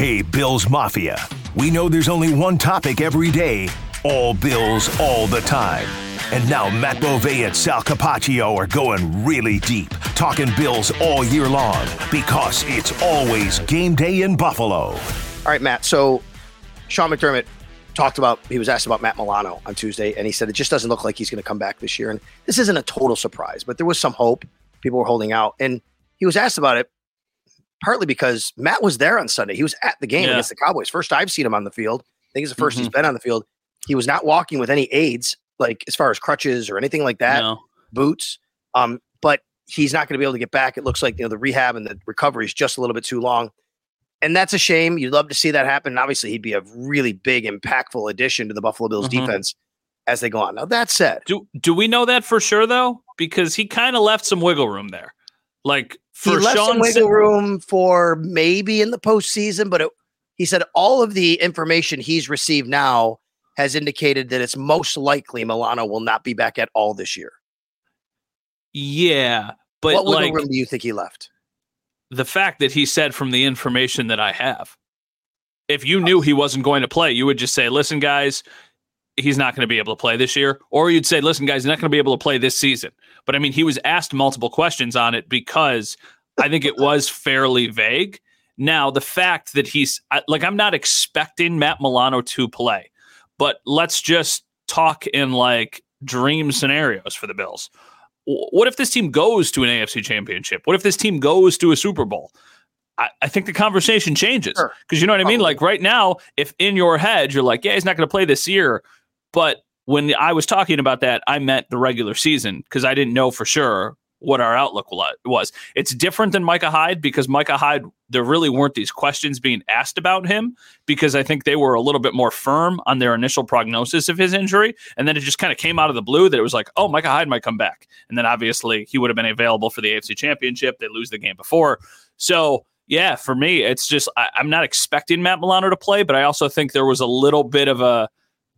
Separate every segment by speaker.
Speaker 1: Hey, Bills Mafia. We know there's only one topic every day all Bills, all the time. And now Matt Bove and Sal Capaccio are going really deep, talking Bills all year long because it's always game day in Buffalo. All
Speaker 2: right, Matt. So Sean McDermott talked about, he was asked about Matt Milano on Tuesday, and he said it just doesn't look like he's going to come back this year. And this isn't a total surprise, but there was some hope. People were holding out. And he was asked about it partly because Matt was there on Sunday. He was at the game yeah. against the Cowboys. First I've seen him on the field. I think it's the 1st mm-hmm. he's been on the field. He was not walking with any aids, like as far as crutches or anything like that, no. boots. Um, but he's not going to be able to get back. It looks like you know the rehab and the recovery is just a little bit too long, and that's a shame. You'd love to see that happen. And obviously, he'd be a really big, impactful addition to the Buffalo Bills mm-hmm. defense as they go on. Now that said,
Speaker 3: do do we know that for sure though? Because he kind of left some wiggle room there. Like
Speaker 2: for he left Sean some wiggle room for maybe in the postseason, but it, he said all of the information he's received now has indicated that it's most likely Milano will not be back at all this year.
Speaker 3: Yeah, but
Speaker 2: what wiggle
Speaker 3: like,
Speaker 2: room do you think he left?
Speaker 3: The fact that he said from the information that I have, if you uh. knew he wasn't going to play, you would just say, "Listen, guys, he's not going to be able to play this year," or you'd say, "Listen, guys, he's not going to be able to play this season." But I mean, he was asked multiple questions on it because I think it was fairly vague. Now, the fact that he's like, I'm not expecting Matt Milano to play, but let's just talk in like dream scenarios for the Bills. What if this team goes to an AFC championship? What if this team goes to a Super Bowl? I, think the conversation changes because sure. you know what I mean? Like right now, if in your head you're like, yeah, he's not going to play this year, but when I was talking about that, I meant the regular season because I didn't know for sure what our outlook was. It's different than Micah Hyde because Micah Hyde, there really weren't these questions being asked about him because I think they were a little bit more firm on their initial prognosis of his injury. And then it just kind of came out of the blue that it was like, oh, Micah Hyde might come back. And then obviously he would have been available for the AFC championship. They lose the game before. So, yeah, for me, it's just, I, I'm not expecting Matt Milano to play, but I also think there was a little bit of a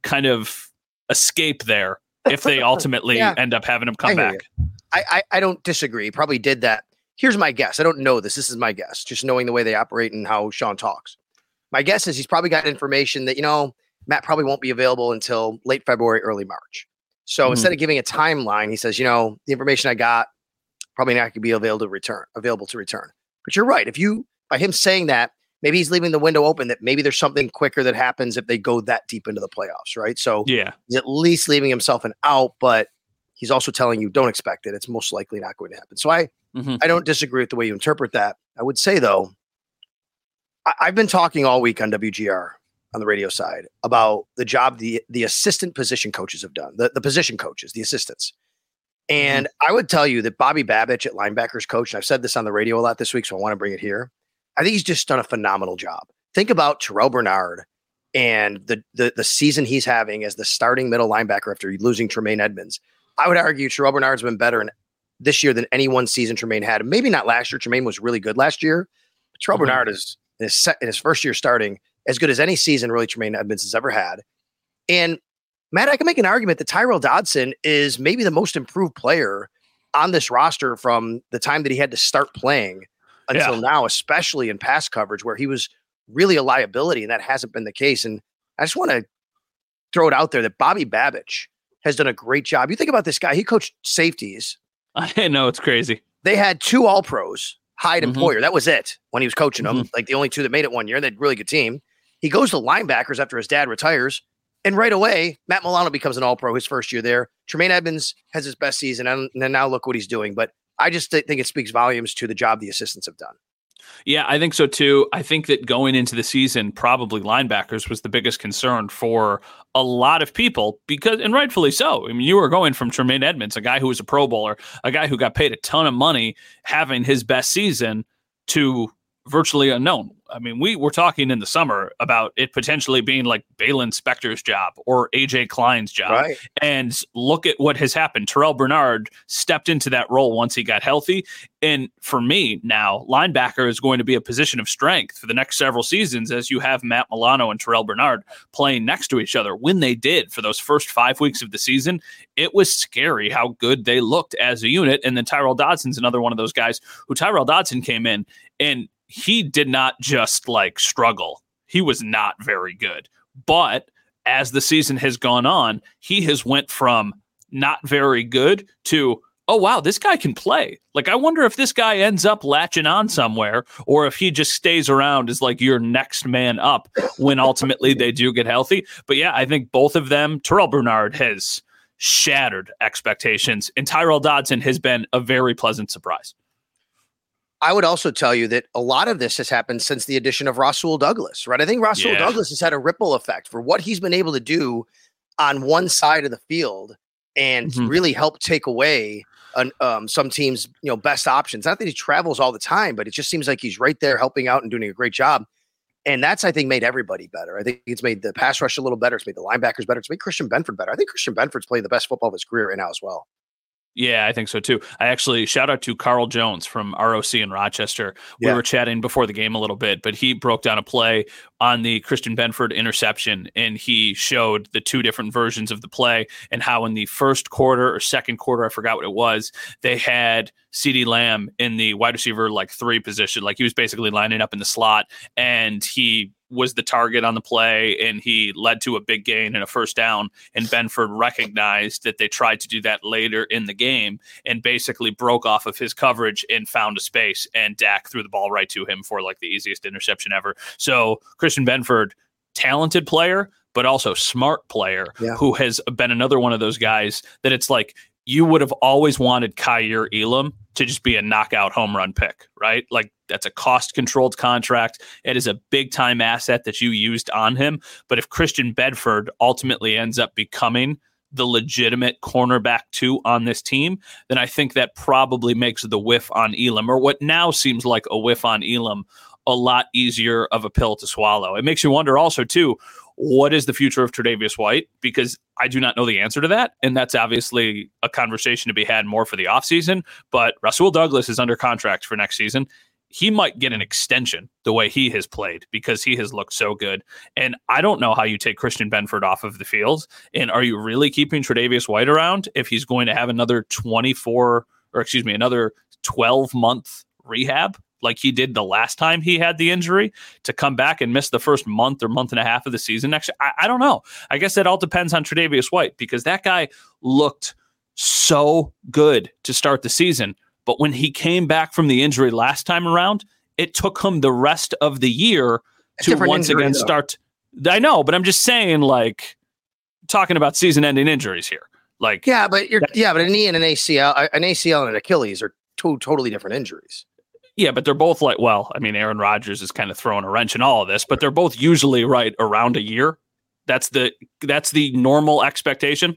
Speaker 3: kind of escape there if they ultimately yeah. end up having him come back.
Speaker 2: I, I, I don't disagree. Probably did that. Here's my guess. I don't know this. This is my guess, just knowing the way they operate and how Sean talks. My guess is he's probably got information that, you know, Matt probably won't be available until late February, early March. So mm-hmm. instead of giving a timeline, he says, you know, the information I got probably not going to be available to return, available to return. But you're right. If you, by him saying that, maybe he's leaving the window open that maybe there's something quicker that happens if they go that deep into the playoffs, right? So
Speaker 3: yeah,
Speaker 2: he's at least leaving himself an out, but he's also telling you don't expect it. It's most likely not going to happen. So I mm-hmm. I don't disagree with the way you interpret that. I would say though, I, I've been talking all week on WGR on the radio side about the job the the assistant position coaches have done, the, the position coaches, the assistants. Mm-hmm. And mm-hmm. I would tell you that Bobby Babich at linebackers coach, and I've said this on the radio a lot this week, so I want to bring it here. I think he's just done a phenomenal job. Think about Terrel Bernard and the, the the season he's having as the starting middle linebacker after losing Tremaine Edmonds. I would argue Terrel Bernard's been better in this year than any one season Tremaine had. Maybe not last year. Tremaine was really good last year. But Terrel mm-hmm. Bernard is in his, in his first year starting as good as any season really Tremaine Edmonds has ever had. And Matt, I can make an argument that Tyrel Dodson is maybe the most improved player on this roster from the time that he had to start playing until yeah. now, especially in pass coverage where he was really a liability, and that hasn't been the case. And I just want to throw it out there that Bobby Babich has done a great job. You think about this guy, he coached safeties.
Speaker 3: I know it's crazy.
Speaker 2: They had two all pros. Hyde and
Speaker 3: Mhm.
Speaker 2: Poyer. That was it when he was coaching them.
Speaker 3: Mm-hmm.
Speaker 2: Like the only two that made it one year. They had a really good team. He goes to linebackers after his dad retires. And right away, Matt Milano becomes an all pro his first year there. Tremaine Edmonds has his best season. And then now look what he's doing. But I just thi- think it speaks volumes to the job the assistants have done.
Speaker 3: Yeah, I think so too. I think that going into the season, probably linebackers was the biggest concern for a lot of people because, and rightfully so. I mean, you were going from Tremaine Edmonds, a guy who was a Pro Bowler, a guy who got paid a ton of money, having his best season, to virtually unknown. I mean, we were talking in the summer about it potentially being like Baylon Spector's job or AJ Klein's job.
Speaker 2: Right.
Speaker 3: And look at what has happened. Terrel Bernard stepped into that role once he got healthy. And for me now, linebacker is going to be a position of strength for the next several seasons as you have Matt Milano and Terrel Bernard playing next to each other. When they did for those first five weeks of the season, it was scary how good they looked as a unit. And then Tyrel Dodson's another one of those guys who Tyrel Dodson came in and he did not just like struggle. He was not very good. But as the season has gone on, he has went from not very good to oh wow, this guy can play. Like I wonder if this guy ends up latching on somewhere or if he just stays around as like your next man up when ultimately they do get healthy. But yeah, I think both of them, Terrel Bernard has shattered expectations and Tyrel Dodson has been a very pleasant surprise.
Speaker 2: I would also tell you that a lot of this has happened since the addition of Rasul Douglas, right? I think Rasul
Speaker 3: Yeah.
Speaker 2: Douglas has had a ripple effect for what he's been able to do on one side of the field and
Speaker 3: Mhm.
Speaker 2: really help take away an, um, some teams' you know best options. Not that he travels all the time, but it just seems like he's right there helping out and doing a great job. And that's I think made everybody better. I think it's made the pass rush a little better. It's made the linebackers better. It's made Christian Benford better. I think Christian Benford's playing the best football of his career right now as well.
Speaker 3: Yeah, I think so too. I actually shout out to Carl Jones from ROC in Rochester. We
Speaker 2: Yeah.
Speaker 3: were chatting before the game a little bit, but he broke down a play on the Christian Benford interception and he showed the two different versions of the play and how in the first quarter or second quarter, I forgot what it was, they had CeeDee Lamb in the wide receiver like three position. Like he was basically lining up in the slot and he was the target on the play and he led to a big gain and a first down. And Benford recognized that they tried to do that later in the game and basically broke off of his coverage and found a space. And Dak threw the ball right to him for like the easiest interception ever. So Christian Benford, talented player, but also smart player
Speaker 2: Yeah.
Speaker 3: who has been another one of those guys that it's like you would have always wanted Kaiir Elam to just be a knockout home run pick, right? Like that's a cost controlled contract. It is a big time asset that you used on him. But if Christian Benford ultimately ends up becoming the legitimate cornerback two on this team, then I think that probably makes the whiff on Elam, or what now seems like a whiff on Elam, a lot easier of a pill to swallow. It makes you wonder also too, what is the future of Tre'Davious White? Because I do not know the answer to that. And that's obviously a conversation to be had more for the offseason. But Rasul Douglas is under contract for next season. He might get an extension the way he has played because he has looked so good. And I don't know how you take Christian Benford off of the field. And are you really keeping Tre'Davious White around if he's going to have another 24 or excuse me, another 12 month rehab like he did the last time he had the injury to come back and miss the first month or month and a half of the season next year? I, I don't know. I guess it all depends on Tre'Davious White because that guy looked so good to start the season. But when he came back from the injury last time around, it took him the rest of the year
Speaker 2: A
Speaker 3: to once
Speaker 2: injury,
Speaker 3: again
Speaker 2: though.
Speaker 3: start. I know, but I'm just saying, like, talking about season ending injuries here. Like,
Speaker 2: Yeah, but you're yeah, but a knee and an ACL, an ACL and an Achilles are two totally different injuries.
Speaker 3: Yeah, but they're both like, well, I mean, Aaron Rodgers is kind of throwing a wrench in all of this, but they're both usually right around a year. That's the that's the normal expectation.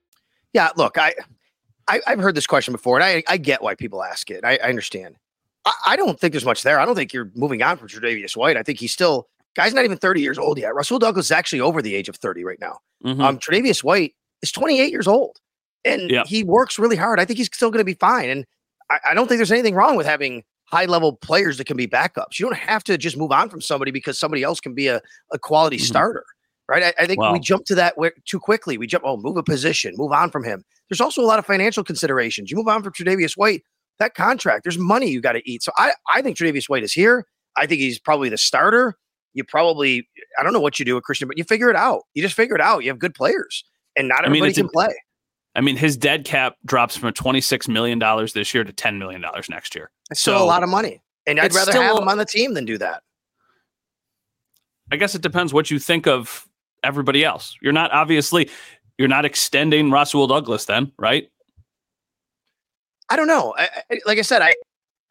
Speaker 2: Yeah, look, I, I I've heard this question before, and I I get why people ask it. I, I understand. I, I don't think there's much there. I don't think you're moving on from Tre'Davious White. I think he's still guy's not even 30 years old yet. Rasul Douglas is actually over the age of 30 right now.
Speaker 3: Mhm.
Speaker 2: Um, Tre'Davious White is 28 years old, and
Speaker 3: Yeah.
Speaker 2: he works really hard. I think he's still going to be fine. And I, I don't think there's anything wrong with having high level players that can be backups. You don't have to just move on from somebody because somebody else can be a, a quality mm-hmm. starter, right? I, I think we jump to that too quickly. We jump, oh, move a position, move on from him. There's also a lot of financial considerations. You move on from Tre'Davious White, that contract, there's money you got to eat. So I, I think Tre'Davious White is here. I think he's probably the starter. You probably, I don't know what you do with Christian, but you figure it out. You just figure it out. You have good players, and not everybody I mean, can a, play.
Speaker 3: I mean, his dead cap drops from $26 million this year to $10 million next year.
Speaker 2: That's so, still a lot of money. And I'd rather have him on the team than do that.
Speaker 3: I guess it depends what you think of everybody else. You're not obviously you're not extending Rasul Douglas then, right?
Speaker 2: I don't know. I, I, like I said, I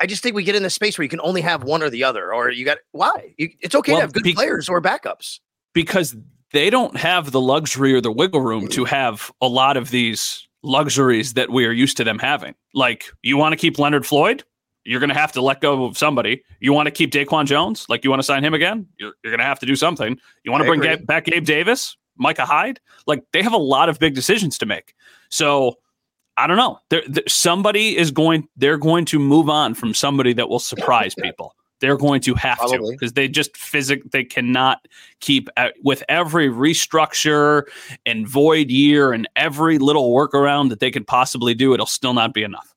Speaker 2: I just think we get in the space where you can only have one or the other, or you got why? You, it's okay well, to have good be, players or backups
Speaker 3: because they don't have the luxury or the wiggle room to mm. have a lot of these luxuries that we are used to them having. Like, you want to keep Leonard Floyd? You're going to have to let go of somebody. You want to keep Daquan Jones? Like, you want to sign him again? You're, you're going to have to do something. You want to bring back Gabe Davis, Micah Hyde? Like, they have a lot of big decisions to make. So, I don't know. There, somebody is going. They're going to move on from somebody that will surprise people. They're going to have Probably. to because they just physic they cannot keep with every restructure and void year and every little workaround that they could possibly do. It'll still not be enough.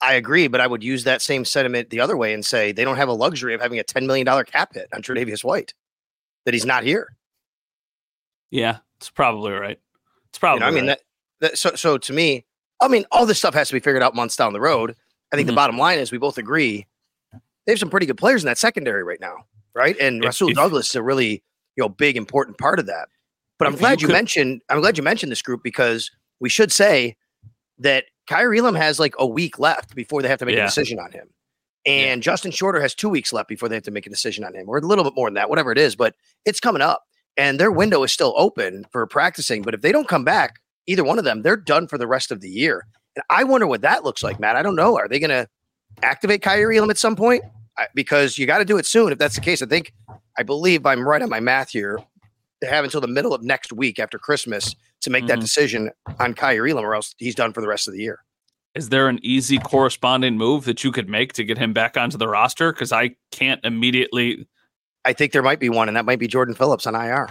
Speaker 2: I agree, but I would use that same sentiment the other way and say they don't have a luxury of having a $10 million cap hit on Tre'Davious White, that he's not here.
Speaker 3: Yeah, it's probably right. It's probably. You know, I
Speaker 2: mean,
Speaker 3: right.
Speaker 2: that, that, so so to me, I mean, all this stuff has to be figured out months down the road. I think mm-hmm. the bottom line is we both agree they have some pretty good players in that secondary right now, right? And if, Rasul if, Douglas is a really you know big important part of that. But I'm glad you, you could, mentioned I'm glad you mentioned this group because we should say that Kaiir Elam has like a week left before they have to make yeah. a decision on him. And yeah. Justin Shorter has two weeks left before they have to make a decision on him, or a little bit more than that, whatever it is. But it's coming up, and their mm-hmm. window is still open for practicing. But if they don't come back, either one of them, they're done for the rest of the year. And I wonder what that looks like, Matt. I don't know. Are they going to activate Kaiir Elam at some point? because you got to do it soon. If that's the case, I think I believe I'm right on my math here. They have until the middle of next week after Christmas to make mm-hmm. that decision on Kaiir Elam, or else he's done for the rest of the year.
Speaker 3: Is there an easy corresponding move that you could make to get him back onto the roster? Because I can't immediately.
Speaker 2: I think there might be one, and that might be Jordan Phillips on IR.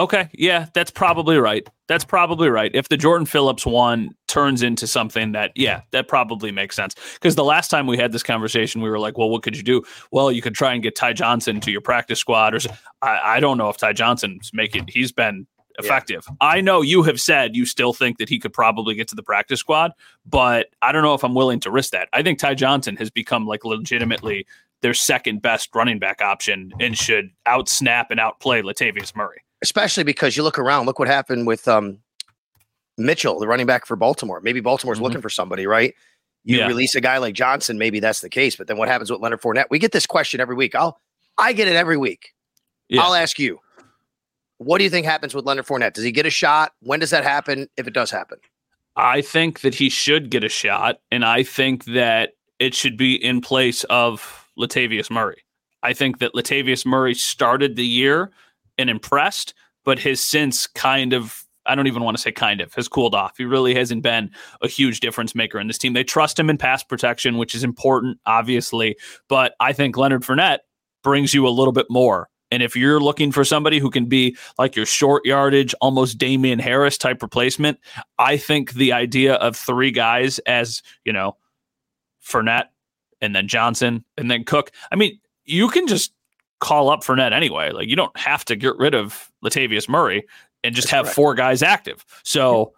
Speaker 3: Okay, yeah, that's probably right. That's probably right. If the Jordan Phillips one turns into something that, yeah, that probably makes sense. Because the last time we had this conversation, we were like, well, what could you do? Well, you could try and get Ty Johnson to your practice squad, or I, I don't know if Ty Johnson's making. He's been effective. Yeah. I know you have said you still think that he could probably get to the practice squad, but I don't know if I'm willing to risk that. I think Ty Johnson has become like legitimately their second best running back option and should out snap and outplay Latavius Murray
Speaker 2: especially because you look around, look what happened with um, Mitchell, the running back for Baltimore. Maybe Baltimore's mm-hmm. looking for somebody, right? You yeah. release a guy like Johnson, maybe that's the case. But then what happens with Leonard Fournette? We get this question every week. I'll I get it every week. Yeah. I'll ask you, what do you think happens with Leonard Fournette? Does he get a shot? When does that happen? If it does happen,
Speaker 3: I think that he should get a shot, and I think that it should be in place of Latavius Murray. I think that Latavius Murray started the year and impressed, but has since kind of I don't even want to say kind of has cooled off. He really hasn't been a huge difference maker in this team. They trust him in pass protection, which is important, obviously. But I think Leonard Fournette brings you a little bit more. And if you're looking for somebody who can be like your short yardage, almost Damien Harris type replacement, I think the idea of three guys as, you know, Fournette and then Johnson and then Cook. I mean, you can just call up Fournette anyway. Like you don't have to get rid of Latavius Murray and just That's have correct. four guys active. So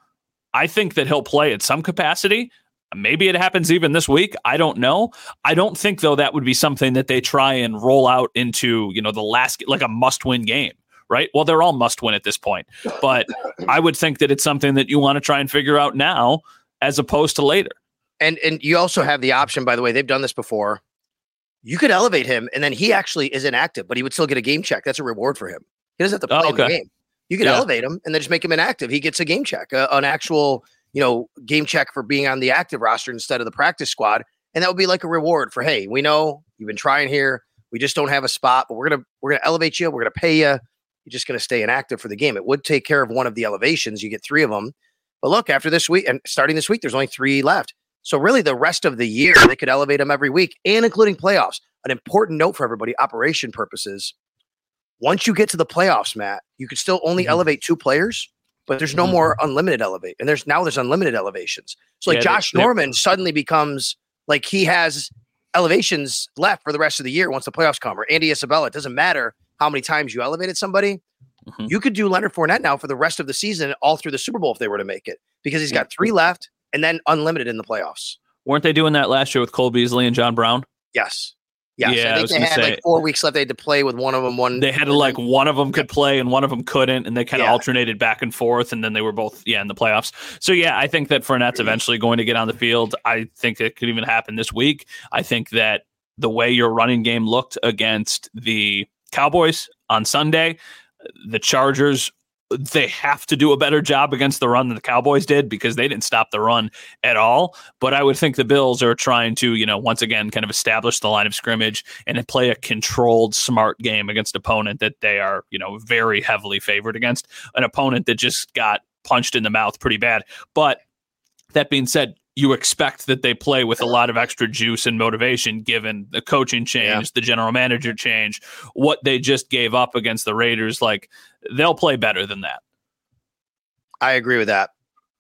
Speaker 3: I think that he'll play at some capacity. Maybe it happens even this week. I don't know. I don't think though that would be something that they try and roll out into, you know, the last like a must-win game, right? Well, they're all must-win at this point. But I would think that it's something that you want to try and figure out now as opposed to later.
Speaker 2: And and you also have the option by the way, they've done this before you could elevate him and then he actually is inactive, but he would still get a game check. That's a reward for him. He doesn't have to play oh, okay. the game. You could yeah. elevate him and then just make him inactive. He gets a game check, uh, an actual, you know, game check for being on the active roster instead of the practice squad. And that would be like a reward for, hey, we know you've been trying here. We just don't have a spot, but we're gonna we're gonna elevate you. We're gonna pay you. You're just gonna stay inactive for the game. It would take care of one of the elevations. You get three of them. But look, after this week and starting this week, there's only three left. So really, the rest of the year they could elevate them every week, and including playoffs. An important note for everybody, operation purposes. Once you get to the playoffs, Matt, you could still only mm-hmm. elevate two players, but there's no mm-hmm. more unlimited elevate, and there's now there's unlimited elevations. So like yeah, Josh Norman suddenly becomes like he has elevations left for the rest of the year once the playoffs come. Or Andy Isabella, it doesn't matter how many times you elevated somebody. Mm-hmm. You could do Leonard Fournette now for the rest of the season, all through the Super Bowl if they were to make it, because he's got three left and then unlimited in the playoffs.
Speaker 3: Weren't they doing that last year with Cole Beasley and John Brown?
Speaker 2: Yes. Yes. Yeah, I think I they had say, like four weeks left. They had to play with one of them. One
Speaker 3: they had to like one of them could play and one of them couldn't, and they kind of yeah. alternated back and forth, and then they were both yeah in the playoffs. So yeah, I think that Fournette's mm-hmm. eventually going to get on the field. I think it could even happen this week. I think that the way your running game looked against the Cowboys on Sunday, the Chargers they have to do a better job against the run than the Cowboys did because they didn't stop the run at all. But I would think the Bills are trying to, you know, once again, kind of establish the line of scrimmage and play a controlled, smart game against opponent that they are, you know, very heavily favored against an opponent that just got punched in the mouth pretty bad. But that being said, you expect that they play with a lot of extra juice and motivation given the coaching change, yeah. the general manager change, what they just gave up against the Raiders. Like they'll play better than that.
Speaker 2: I agree with that.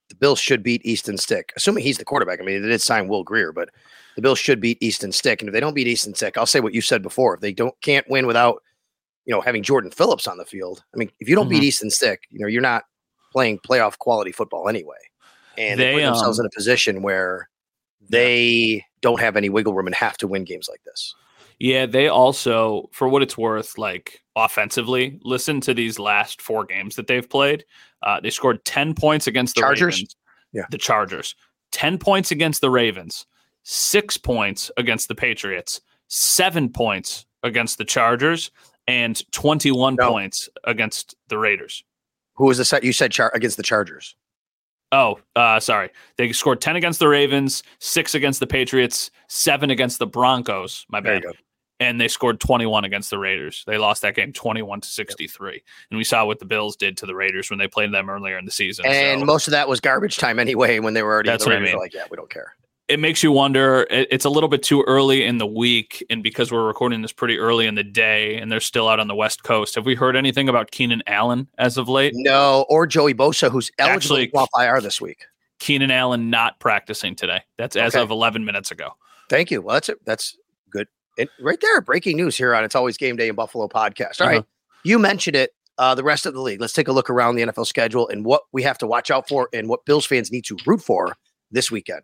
Speaker 2: The Bills should beat Easton Stick, assuming he's the quarterback. I mean, they did sign Will Grier, but the Bills should beat Easton Stick. And if they don't beat Easton Stick, I'll say what you said before. If they don't can't win without, you know, having Jordan Phillips on the field. I mean, if you don't mm-hmm. beat Easton Stick, you know, you're not playing playoff quality football anyway and they, put themselves um, in a position where they don't have any wiggle room and have to win games like this.
Speaker 3: Yeah, they also, for what it's worth, like offensively, listen to these last four games that they've played. Uh, they scored 10 points against the
Speaker 2: Chargers.
Speaker 3: Ravens. Yeah. The Chargers. 10 points against the Ravens, six points against the Patriots, seven points against the Chargers, and 21 no. points against the Raiders.
Speaker 2: Who was the set you said char- against the Chargers?
Speaker 3: Oh, uh, sorry. They scored 10 against the Ravens, six against the Patriots, seven against the Broncos. My bad. And they scored 21 against the Raiders. They lost that game 21 to 63. Yep. And we saw what the Bills did to the Raiders when they played them earlier in the season.
Speaker 2: And so. most of that was garbage time anyway when they were already That's the Raiders what I mean. like, yeah, we don't care
Speaker 3: it makes you wonder. It's a little bit too early in the week, and because we're recording this pretty early in the day, and they're still out on the West Coast. Have we heard anything about Keenan Allen as of late?
Speaker 2: No, or Joey Bosa, who's eligible Actually, to off IR this week.
Speaker 3: Keenan Allen not practicing today. That's as okay. of 11 minutes ago.
Speaker 2: Thank you. Well, that's it. That's good. And right there, breaking news here on It's Always Game Day in Buffalo podcast. All uh-huh. right, you mentioned it. Uh, the rest of the league. Let's take a look around the NFL schedule and what we have to watch out for and what Bills fans need to root for this weekend.